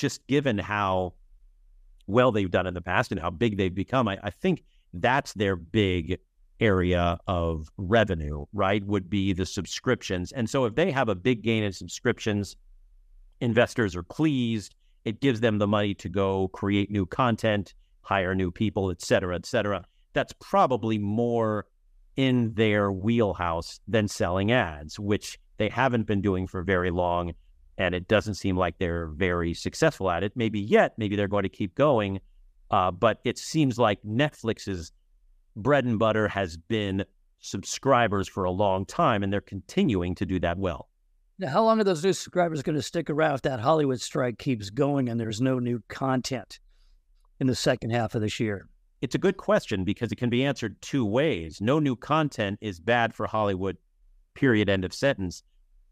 just given how well they've done in the past and how big they've become, I, I think that's their big area of revenue, right? Would be the subscriptions. And so if they have a big gain in subscriptions, investors are pleased. It gives them the money to go create new content, hire new people, et cetera, et cetera. That's probably more in their wheelhouse than selling ads, which they haven't been doing for very long. And it doesn't seem like they're very successful at it. Maybe yet, maybe they're going to keep going. Uh, but it seems like Netflix's bread and butter has been subscribers for a long time, and they're continuing to do that well. Now, how long are those new subscribers going to stick around if that Hollywood strike keeps going and there's no new content in the second half of this year? It's a good question because it can be answered two ways. No new content is bad for Hollywood, period, end of sentence.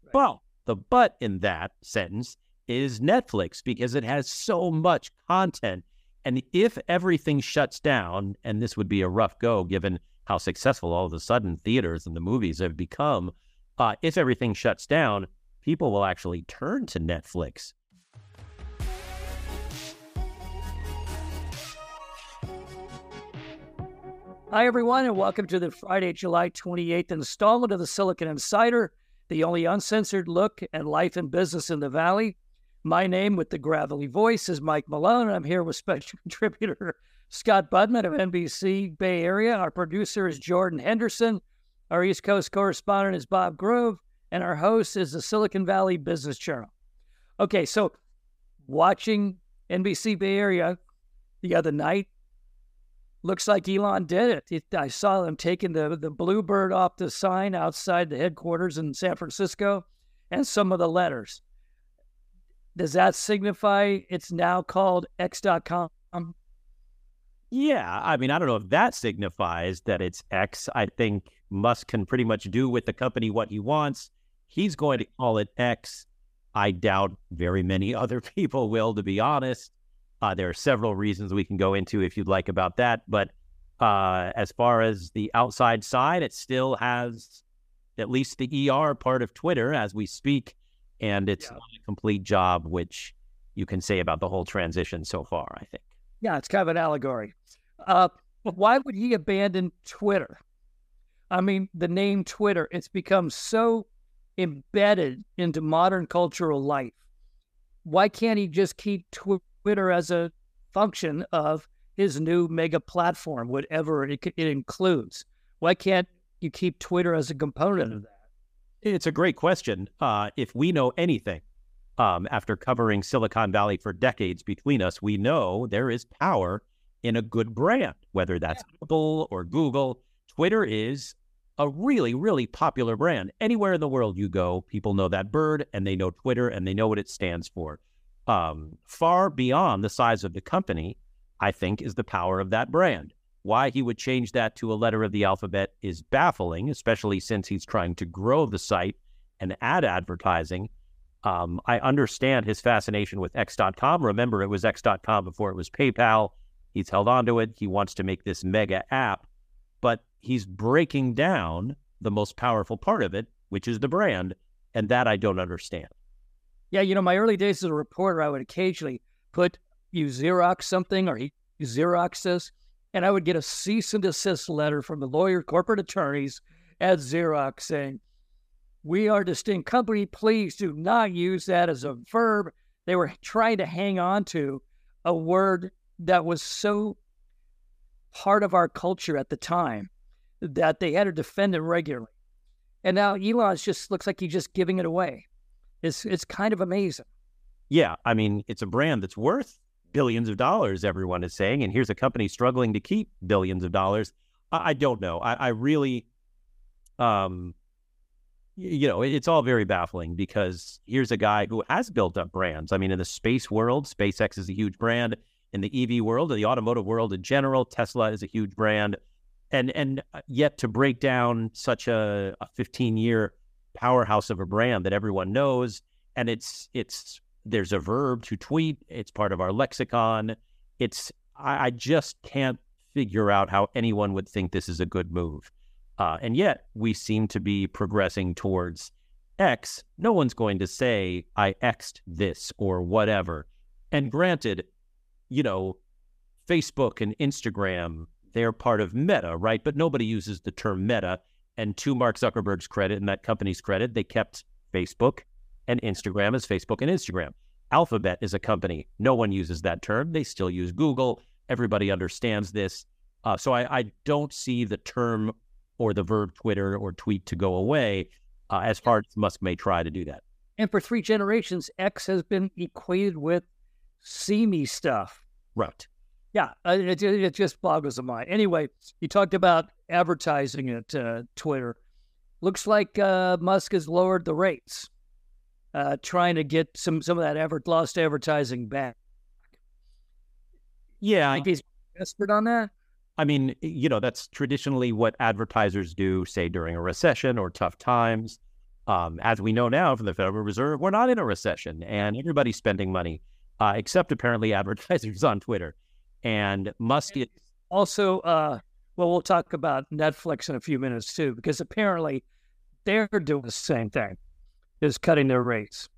Right. Well, the but in that sentence is Netflix because it has so much content. And if everything shuts down, and this would be a rough go given how successful all of a sudden theaters and the movies have become, uh, if everything shuts down, people will actually turn to Netflix. Hi, everyone, and welcome to the Friday, July 28th installment of the Silicon Insider, the only uncensored look at life and business in the Valley. My name with the gravelly voice is Mike Malone. I'm here with special contributor Scott Budman of NBC Bay Area. Our producer is Jordan Henderson. Our East Coast correspondent is Bob Grove and our host is the Silicon Valley Business Journal. Okay, so watching NBC Bay Area the other night, looks like Elon did it. it. I saw them taking the, the bluebird off the sign outside the headquarters in San Francisco and some of the letters. Does that signify it's now called X.com? Yeah, I mean, I don't know if that signifies that it's X. I think Musk can pretty much do with the company what he wants. He's going to call it X. I doubt very many other people will, to be honest. Uh, there are several reasons we can go into if you'd like about that. But uh, as far as the outside side, it still has at least the ER part of Twitter as we speak. And it's yeah. not a complete job, which you can say about the whole transition so far, I think. Yeah, it's kind of an allegory. Uh, why would he abandon Twitter? I mean, the name Twitter, it's become so embedded into modern cultural life. Why can't he just keep Twitter as a function of his new mega platform, whatever it, it includes? Why can't you keep Twitter as a component of that? It's a great question. Uh, if we know anything, um, after covering Silicon Valley for decades between us, we know there is power in a good brand, whether that's yeah. Apple or Google. Twitter is a really, really popular brand. Anywhere in the world you go, people know that bird and they know Twitter and they know what it stands for. Um, far beyond the size of the company, I think, is the power of that brand. Why he would change that to a letter of the alphabet is baffling, especially since he's trying to grow the site and add advertising. Um, I understand his fascination with X.com. Remember, it was X.com before it was PayPal. He's held on to it. He wants to make this mega app but he's breaking down the most powerful part of it, which is the brand. And that I don't understand. Yeah, you know, my early days as a reporter, I would occasionally put you Xerox something or he Xerox this, and I would get a cease and desist letter from the lawyer, corporate attorneys at Xerox saying, We are a distinct company. Please do not use that as a verb. They were trying to hang on to a word that was so part of our culture at the time that they had to defend it regularly. And now Elon's just looks like he's just giving it away. It's it's kind of amazing. Yeah, I mean, it's a brand that's worth billions of dollars. Everyone is saying, and here's a company struggling to keep billions of dollars. I, I don't know. I, I, really, um, you know, it's all very baffling because here's a guy who has built up brands. I mean, in the space world, SpaceX is a huge brand in the EV world, or the automotive world in general. Tesla is a huge brand, and and uh, yet to break down such a, a 15 year powerhouse of a brand that everyone knows, and it's it's there's a verb to tweet. It's part of our lexicon. It's I, I just can't figure out how anyone would think this is a good move, uh, and yet we seem to be progressing towards X. No one's going to say I Xed this or whatever And granted, you know, Facebook and Instagram, they're part of Meta, right? But nobody uses the term Meta. And to Mark Zuckerberg's credit and that company's credit, they kept Facebook and Instagram as Facebook and Instagram. Alphabet is a company. No one uses that term. They still use Google. Everybody understands this. Uh, so I, I, don't see the term or the verb Twitter or tweet to go away uh, as hard as Musk may try to do that. And for three generations, X has been equated with seamy stuff. Right. Yeah, uh, it, it just boggles the mind. Anyway, you talked about advertising at uh, Twitter. Looks like uh, Musk has lowered the rates, uh, trying to get some some of that ever lost advertising back. Yeah, I think he's desperate on that. I mean, you know, that's traditionally what advertisers do, say during a recession or tough times. Um, as we know now from the Federal Reserve, we're not in a recession, and everybody's spending money, uh, except apparently advertisers on Twitter. And Musk is also, uh, well, we'll talk about Netflix in a few minutes too, because apparently they're doing the same thing, is cutting their rates.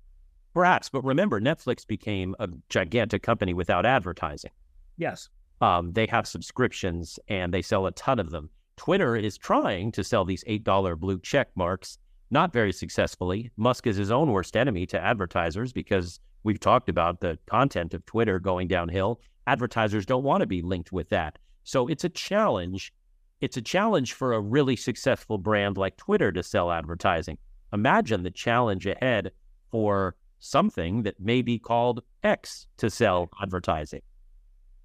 Perhaps, but remember, Netflix became a gigantic company without advertising. Yes. Um, they have subscriptions and they sell a ton of them. Twitter is trying to sell these $8 blue check marks, not very successfully. Musk is his own worst enemy to advertisers because we've talked about the content of Twitter going downhill advertisers don't want to be linked with that. So it's a challenge. It's a challenge for a really successful brand like Twitter to sell advertising. Imagine the challenge ahead for something that may be called X to sell advertising.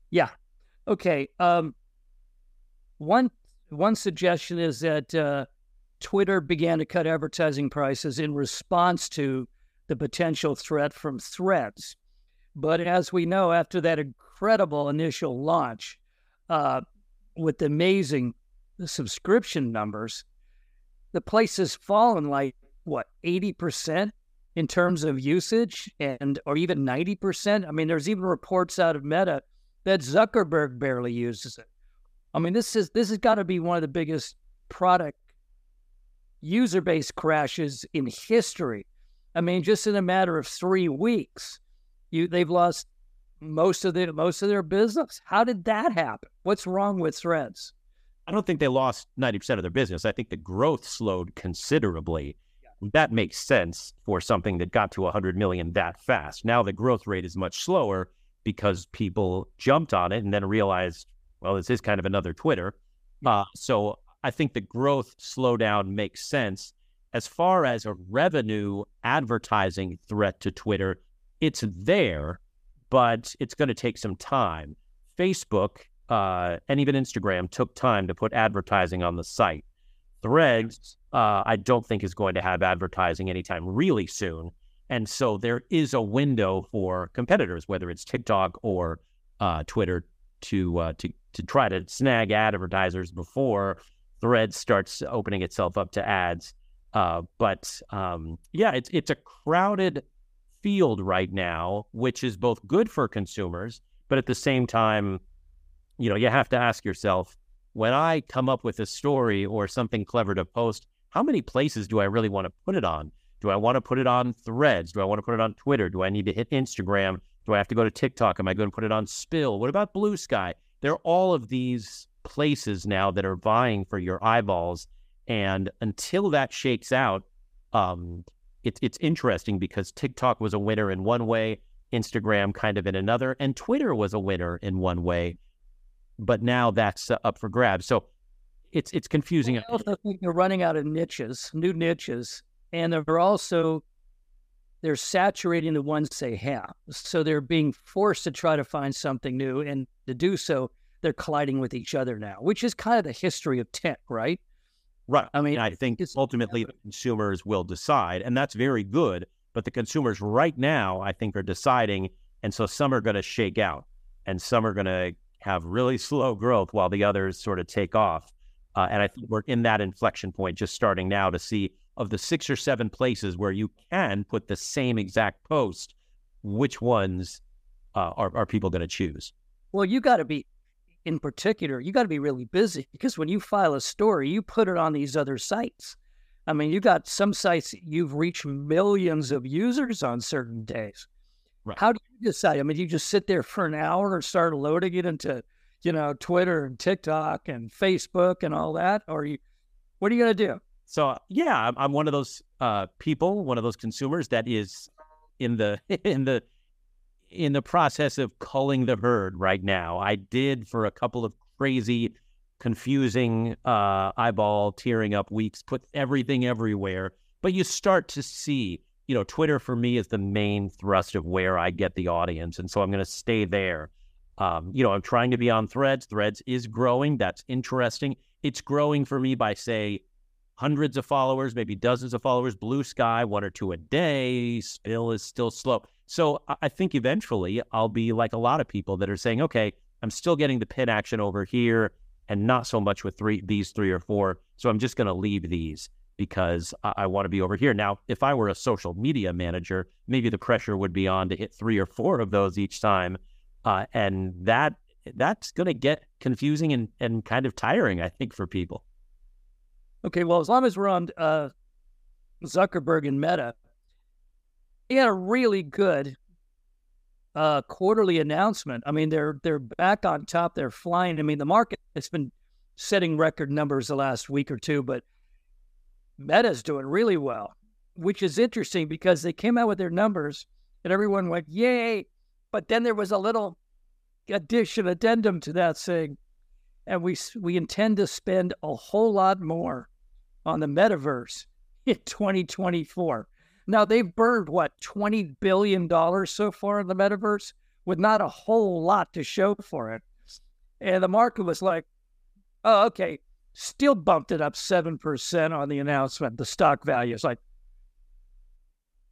Yeah. Okay. Um, one one suggestion is that uh, Twitter began to cut advertising prices in response to the potential threat from threads. But as we know, after that incredible initial launch uh, with amazing subscription numbers, the place has fallen like what 80% in terms of usage and or even 90%. I mean, there's even reports out of Meta that Zuckerberg barely uses it. I mean, this is this has got to be one of the biggest product user base crashes in history. I mean, just in a matter of three weeks, you they've lost most of the most of their business. How did that happen? What's wrong with Threads? I don't think they lost 90% of their business. I think the growth slowed considerably. Yeah. That makes sense for something that got to 100 million that fast. Now the growth rate is much slower because people jumped on it and then realized, well, this is kind of another Twitter. Yeah. Uh, so I think the growth slowdown makes sense. As far as a revenue advertising threat to Twitter, it's there but it's going to take some time. Facebook uh, and even Instagram took time to put advertising on the site. Threads, uh, I don't think is going to have advertising anytime really soon. And so there is a window for competitors, whether it's TikTok or uh, Twitter, to uh, to to try to snag advertisers before Threads starts opening itself up to ads. Uh, but um, yeah, it's it's a crowded field right now, which is both good for consumers, but at the same time, you know, you have to ask yourself when I come up with a story or something clever to post, how many places do I really want to put it on? Do I want to put it on threads? Do I want to put it on Twitter? Do I need to hit Instagram? Do I have to go to TikTok? Am I going to put it on Spill? What about Bluesky? There are all of these places now that are vying for your eyeballs. And until that shakes out, um, it's it's interesting because TikTok was a winner in one way, Instagram kind of in another, and Twitter was a winner in one way, but now that's uh, up for grabs. So it's it's confusing. I also think they're running out of niches, new niches, and they're also they're saturating the ones they have. So they're being forced to try to find something new, and to do so, they're colliding with each other now, which is kind of the history of tech, right? Right. I mean, I think ultimately the consumers will decide, and that's very good. But the consumers right now, I think, are deciding. And so some are going to shake out and some are going to have really slow growth while the others sort of take off. Uh, and I think we're in that inflection point just starting now to see of the six or seven places where you can put the same exact post, which ones uh, are, are people going to choose? Well, you got to be in particular, you got to be really busy because when you file a story, you put it on these other sites. I mean, you got some sites you've reached millions of users on certain days. Right. How do you decide? I mean, you just sit there for an hour and start loading it into, you know, Twitter and TikTok and Facebook and all that, or you, what are you going to do? So yeah, I'm, I'm one of those uh, people, one of those consumers that is in the in the in the process of culling the herd right now. I did for a couple of crazy, confusing, uh, eyeball tearing up weeks, put everything everywhere. But you start to see, you know, Twitter for me is the main thrust of where I get the audience. And so I'm going to stay there. Um, you know, I'm trying to be on threads. Threads is growing. That's interesting. It's growing for me by, say, hundreds of followers, maybe dozens of followers. Bluesky, one or two a day. Spill is still slow. So I think eventually I'll be like a lot of people that are saying, okay, I'm still getting the pin action over here and not so much with three these three or four. So I'm just going to leave these because I, I want to be over here. Now, if I were a social media manager, maybe the pressure would be on to hit three or four of those each time. Uh, and that that's going to get confusing and, and kind of tiring, I think, for people. Okay, well, as long as we're on uh, Zuckerberg and Meta, he had a really good uh, quarterly announcement. I mean, they're they're back on top. They're flying. I mean, the market has been setting record numbers the last week or two, but Meta's doing really well, which is interesting because they came out with their numbers and everyone went, "Yay!" But then there was a little addition, addendum to that saying, and we we intend to spend a whole lot more on the metaverse in 2024. Now they've burned what 20 billion dollars so far in the metaverse with not a whole lot to show for it. And the market was like, "Oh, okay." Still bumped it up 7% on the announcement. The stock value is like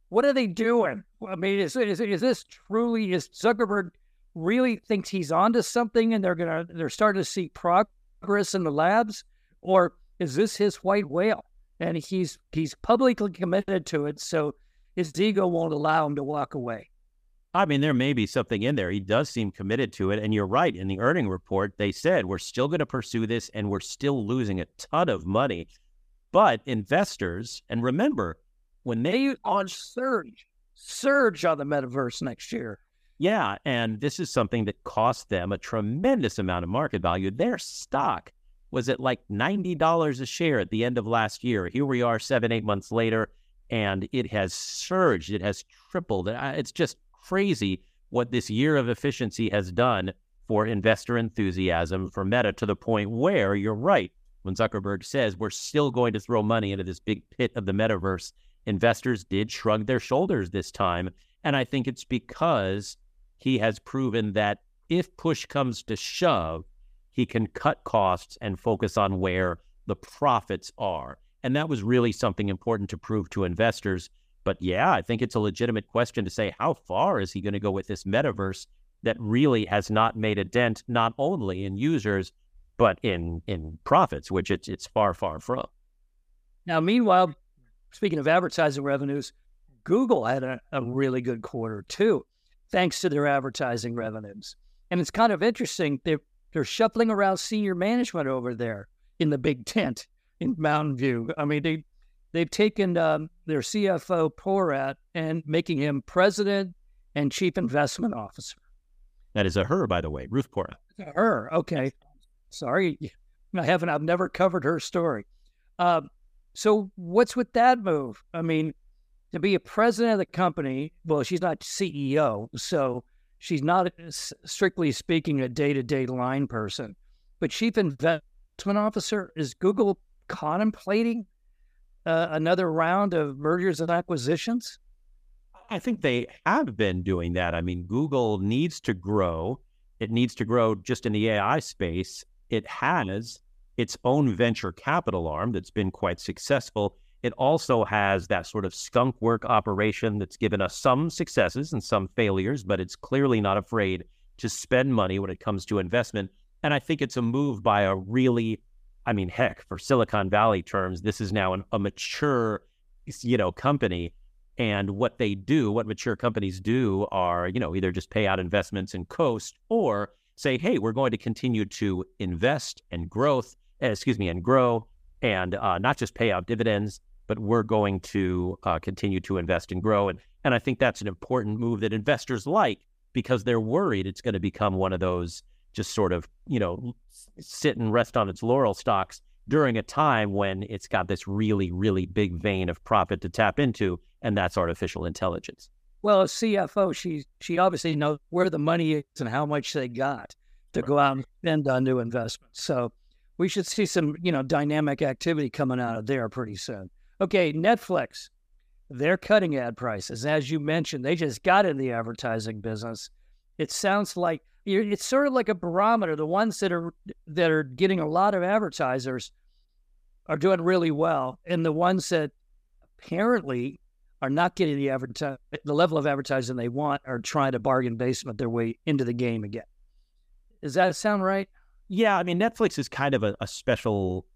what are they doing? I mean, is, is, is this truly is Zuckerberg really thinks he's onto something and they're gonna they're starting to see progress in the labs, or is this his white whale and he's he's publicly committed to it, so his ego won't allow him to walk away. I mean, there may be something in there. He does seem committed to it. And you're right. In the earning report, they said we're still going to pursue this and we're still losing a ton of money. But investors, and remember, when they on surge, surge on the metaverse next year. Yeah, and this is something that cost them a tremendous amount of market value. Their stock was at like $90 a share at the end of last year. Here we are seven, eight months later, and it has surged. It has tripled. It's just crazy what this year of efficiency has done for investor enthusiasm for Meta to the point where you're right. When Zuckerberg says we're still going to throw money into this big pit of the metaverse, investors did shrug their shoulders this time. And I think it's because he has proven that if push comes to shove, he can cut costs and focus on where the profits are. And that was really something important to prove to investors. But yeah, I think it's a legitimate question to say how far is he going to go with this metaverse that really has not made a dent not only in users but in in profits, which it's it's far far from. Now, meanwhile, speaking of advertising revenues, Google had a, a really good quarter too thanks to their advertising revenues. And it's kind of interesting. They're, they're shuffling around senior management over there in the big tent in Mountain View. I mean, they, they've taken um, their CFO, Porat, and making him president and chief investment officer. That is a her, by the way, Ruth Porat. Her, okay. Sorry, I haven't. I've never covered her story. Uh, so what's with that move? I mean, to be a president of the company, well, she's not CEO, so she's not strictly speaking a day to day line person. But chief investment officer is Google contemplating uh, another round of mergers and acquisitions? I think they have been doing that. I mean, Google needs to grow. It needs to grow just in the AI space. It has its own venture capital arm that's been quite successful. It also has that sort of skunk work operation that's given us some successes and some failures, but it's clearly not afraid to spend money when it comes to investment. And I think it's a move by a really, I mean, heck, for Silicon Valley terms, this is now an, a mature, you know, company. And what they do, what mature companies do, are you know either just pay out investments and coast, or say, hey, we're going to continue to invest and growth, eh, excuse me, and grow, and uh, not just pay out dividends, but we're going to uh, continue to invest and grow. And, and I think that's an important move that investors like because they're worried it's going to become one of those just sort of, you know, sit and rest on its laurel stocks during a time when it's got this really, really big vein of profit to tap into, and that's artificial intelligence. Well, as CFO, she she obviously knows where the money is and how much they got to go out and spend on new investments. So we should see some, you know, dynamic activity coming out of there pretty soon. Okay, Netflix, they're cutting ad prices. As you mentioned, they just got in the advertising business. It sounds like it's sort of like a barometer. The ones that are that are getting a lot of advertisers are doing really well, and the ones that apparently are not getting the advertise the level of advertising they want are trying to bargain basement their way into the game again. Does that sound right? Yeah, I mean Netflix is kind of a, a special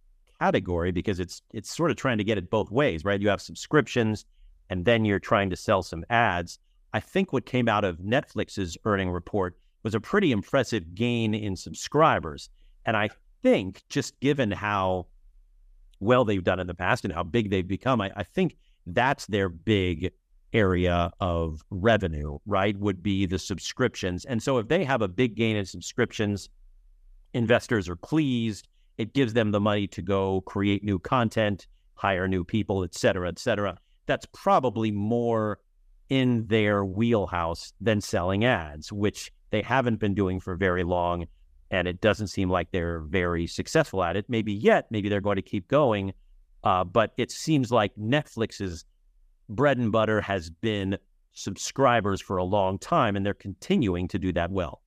category because it's it's sort of trying to get it both ways, right? You have subscriptions and then you're trying to sell some ads. I think what came out of Netflix's earning report was a pretty impressive gain in subscribers. And I think just given how well they've done in the past and how big they've become, I, I think that's their big area of revenue, right? Would be the subscriptions. And so if they have a big gain in subscriptions, investors are pleased it gives them the money to go create new content, hire new people, et cetera, et cetera. That's probably more in their wheelhouse than selling ads, which they haven't been doing for very long. And it doesn't seem like they're very successful at it. Maybe yet, maybe they're going to keep going. Uh, but it seems like Netflix's bread and butter has been subscribers for a long time, and they're continuing to do that well.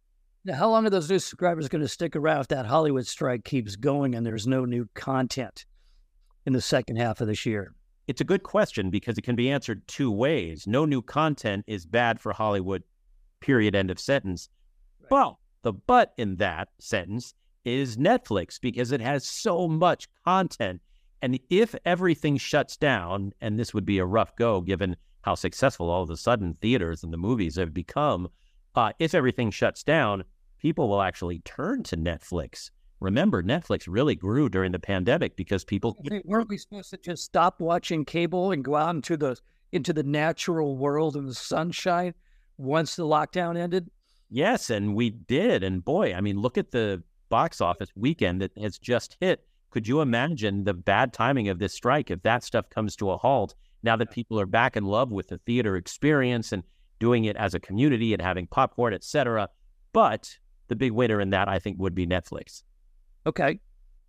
Now, how long are those new subscribers going to stick around if that Hollywood strike keeps going and there's no new content in the second half of this year? It's a good question because it can be answered two ways. No new content is bad for Hollywood, period, end of sentence. Right. Well, the but in that sentence is Netflix because it has so much content. And if everything shuts down, and this would be a rough go given how successful all of a sudden theaters and the movies have become, uh, if everything shuts down, people will actually turn to Netflix. Remember, Netflix really grew during the pandemic because people weren't we supposed to just stop watching cable and go out into the into the natural world and the sunshine once the lockdown ended? Yes, and we did. And boy, I mean, look at the box office weekend that has just hit. Could you imagine the bad timing of this strike if that stuff comes to a halt now that people are back in love with the theater experience and doing it as a community and having popcorn, etc. But the big winner in that, I think, would be Netflix. Okay.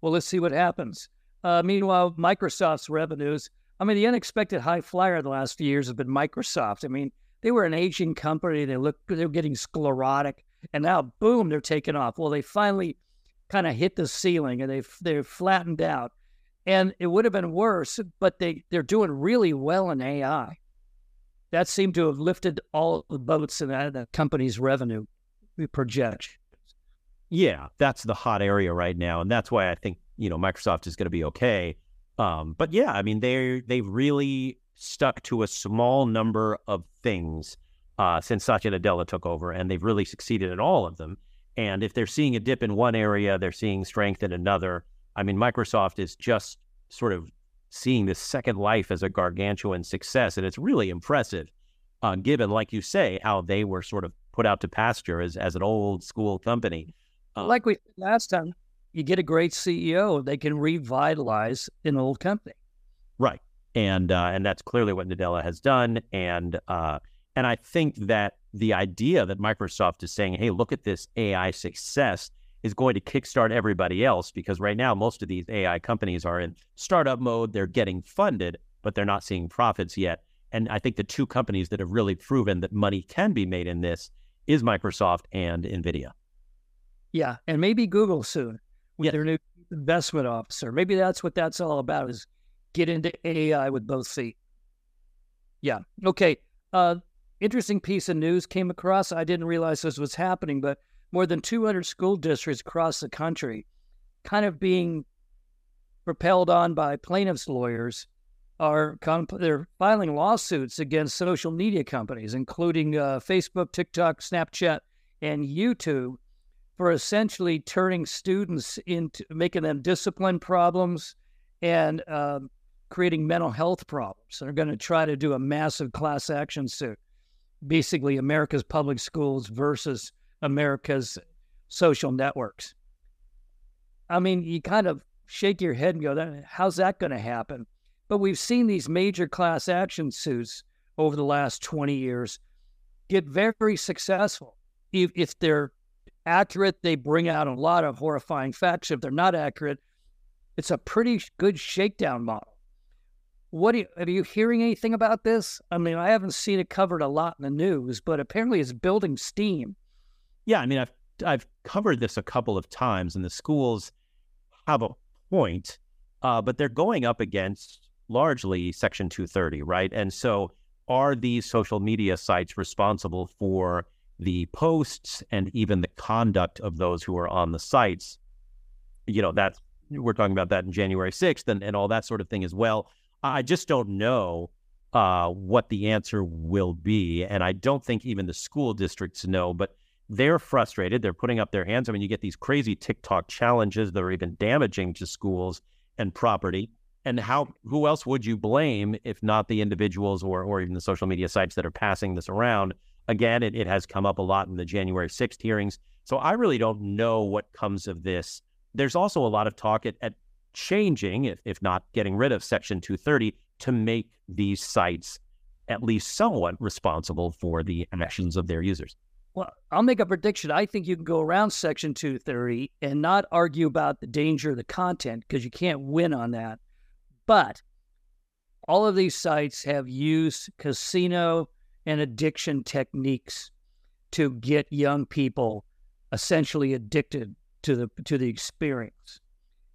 Well, let's see what happens. Uh, meanwhile, Microsoft's revenues, I mean, the unexpected high flyer the last few years have been Microsoft. I mean, they were an aging company. They look they were getting sclerotic, and now boom, they're taking off. Well, they finally kind of hit the ceiling and they they're flattened out. And it would have been worse, but they they're doing really well in AI. That seemed to have lifted all the boats in that, company's revenue projections. Yeah, that's the hot area right now, and that's why I think you know Microsoft is going to be okay. Um, but yeah, I mean they they've really stuck to a small number of things uh, since Satya Nadella took over, and they've really succeeded in all of them. And if they're seeing a dip in one area, they're seeing strength in another. I mean, Microsoft is just sort of seeing this second life as a gargantuan success, and it's really impressive, uh, given, like you say, how they were sort of put out to pasture as as an old school company. Uh, like we said last time, you get a great CEO, they can revitalize an old company. Right, and uh, and that's clearly what Nadella has done, and uh, and I think that the idea that Microsoft is saying, "Hey, look at this AI success," is going to kickstart everybody else because right now most of these AI companies are in startup mode. They're getting funded, but they're not seeing profits yet. And I think the two companies that have really proven that money can be made in this is Microsoft and Nvidia. Yeah, and maybe Google soon with yeah. their new investment officer. Maybe that's what that's all about is get into AI with both feet. Yeah. Okay. Uh, interesting piece of news came across. I didn't realize this was happening, but more than 200 school districts across the country kind of being propelled on by plaintiffs' lawyers are comp- they're filing lawsuits against social media companies, including uh, Facebook, TikTok, Snapchat, and YouTube for essentially turning students into making them discipline problems and um, creating mental health problems. They're going to try to do a massive class action suit, basically America's public schools versus America's social networks. I mean, you kind of shake your head and go, how's that going to happen? But we've seen these major class action suits over the last 20 years get very successful. If, if they're accurate, they bring out a lot of horrifying facts. If they're not accurate, it's a pretty good shakedown model. What are you, are you hearing anything about this? I mean, I haven't seen it covered a lot in the news, but apparently it's building steam. Yeah, I mean, I've I've covered this a couple of times, and the schools have a point, uh, but they're going up against largely Section 230, right? And so, are these social media sites responsible for the posts and even the conduct of those who are on the sites? You know, that's we're talking about that in January 6th and, and all that sort of thing as well. I just don't know uh, what the answer will be. And I don't think even the school districts know, but they're frustrated. They're putting up their hands. I mean, you get these crazy TikTok challenges that are even damaging to schools and property. And how who else would you blame if not the individuals or or even the social media sites that are passing this around? Again, it, it has come up a lot in the January 6th hearings. So I really don't know what comes of this. There's also a lot of talk at, at changing, if, if not getting rid of Section 230, to make these sites at least somewhat responsible for the actions of their users. Well, I'll make a prediction. I think you can go around Section 230 and not argue about the danger of the content because you can't win on that. But all of these sites have used casino and addiction techniques to get young people essentially addicted to the to the experience.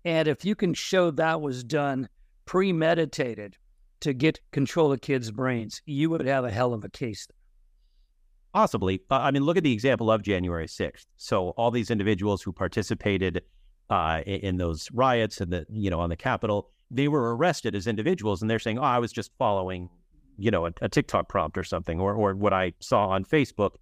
And if you can show that was done premeditated to get control of kids' brains, you would have a hell of a case. Possibly. Uh, I mean, look at the example of January 6th. So all these individuals who participated uh, in, those riots and the, you know, on the Capitol, they were arrested as individuals and they're saying, oh, I was just following, you know, a, a TikTok prompt or something or, or what I saw on Facebook.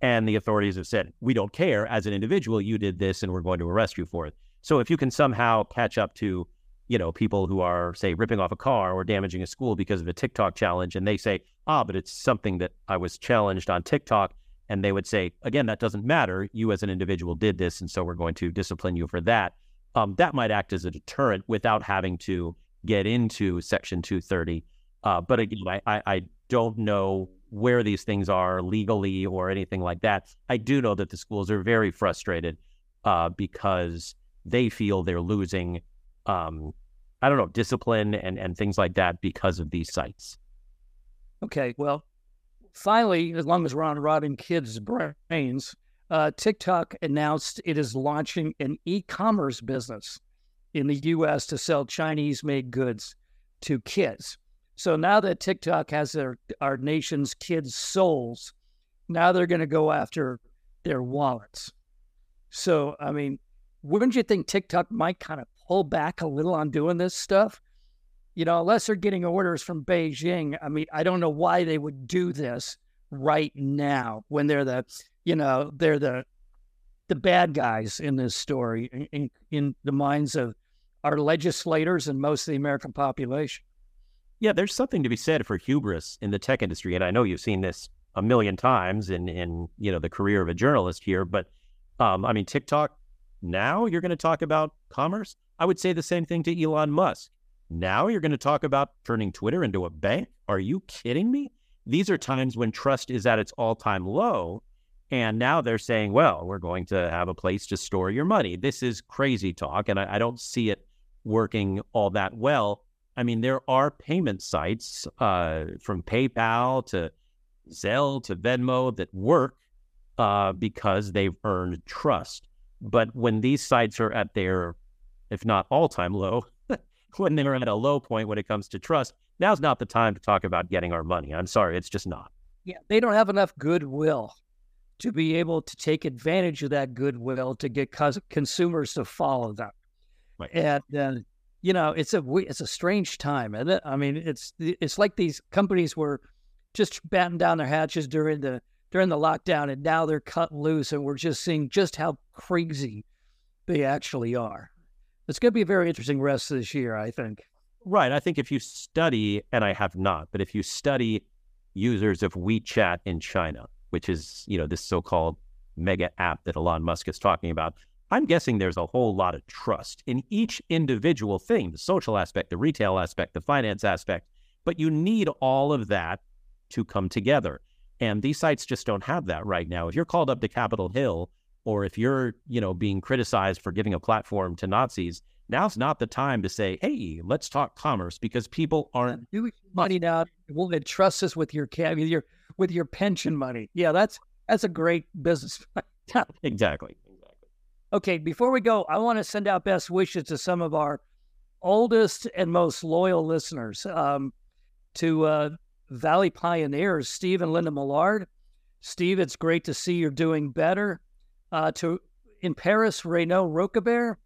And the authorities have said, we don't care. As an individual, you did this and we're going to arrest you for it. So if you can somehow catch up to you know, people who are, say, ripping off a car or damaging a school because of a TikTok challenge, and they say, ah, but it's something that I was challenged on TikTok. And they would say, again, that doesn't matter. You as an individual did this, and so we're going to discipline you for that. Um, that might act as a deterrent without having to get into Section 230. Uh, but again, I, I, I don't know where these things are legally or anything like that. I do know that the schools are very frustrated uh, because they feel they're losing um, I don't know, discipline and, and things like that because of these sites. Okay. Well, finally, as long as we're on robbing kids' brains, uh, TikTok announced it is launching an e commerce business in the US to sell Chinese made goods to kids. So now that TikTok has their, our nation's kids' souls, now they're going to go after their wallets. So, I mean, wouldn't you think TikTok might kind of pull back a little on doing this stuff? You know, unless they're getting orders from Beijing. I mean, I don't know why they would do this right now when they're the, you know, they're the the bad guys in this story in, in, in the minds of our legislators and most of the American population. Yeah, there's something to be said for hubris in the tech industry, and I know you've seen this a million times in in you know the career of a journalist here, but um, I mean TikTok now you're going to talk about commerce. I would say the same thing to Elon Musk. Now you're going to talk about turning Twitter into a bank. Are you kidding me? These are times when trust is at its all time low. And now they're saying, well, we're going to have a place to store your money. This is crazy talk. And I, I don't see it working all that well. I mean, there are payment sites uh, from PayPal to Zelle to Venmo that work uh, because they've earned trust. But when these sites are at their, if not all time low, when they're at a low point when it comes to trust, now's not the time to talk about getting our money. I'm sorry, it's just not. Yeah, they don't have enough goodwill to be able to take advantage of that goodwill to get cons- consumers to follow them. Right. And uh, you know, it's a it's a strange time, and I mean, it's it's like these companies were just batting down their hatches during the during the lockdown, and now they're cut loose, and we're just seeing just how crazy they actually are. It's going to be a very interesting rest of this year, I think. Right. I think if you study, and I have not, but if you study users of WeChat in China, which is, you know, this so-called mega app that Elon Musk is talking about, I'm guessing there's a whole lot of trust in each individual thing, the social aspect, the retail aspect, the finance aspect, but you need all of that to come together. And these sites just don't have that right now. If you're called up to Capitol Hill or if you're, you know, being criticized for giving a platform to Nazis, now's not the time to say, "Hey, let's talk commerce," because people aren't do money now. Will trust us with your with your with your pension money? Yeah, that's that's a great business. exactly. Okay, before we go, I want to send out best wishes to some of our oldest and most loyal listeners. Um, to uh, Valley Pioneers, Steve and Linda Millard. Steve, it's great to see you're doing better. Uh, to in Paris, Renaud Roquebert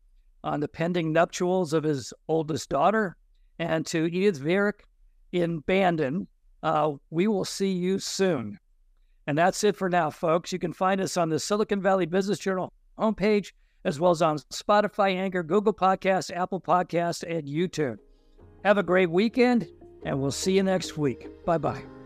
on the pending nuptials of his oldest daughter, and to Edith Vierick in Bandon. Uh, we will see you soon. And that's it for now, folks. You can find us on the Silicon Valley Business Journal homepage, as well as on Spotify, Anchor, Google Podcasts, Apple Podcasts, and YouTube. Have a great weekend, and we'll see you next week. Bye bye.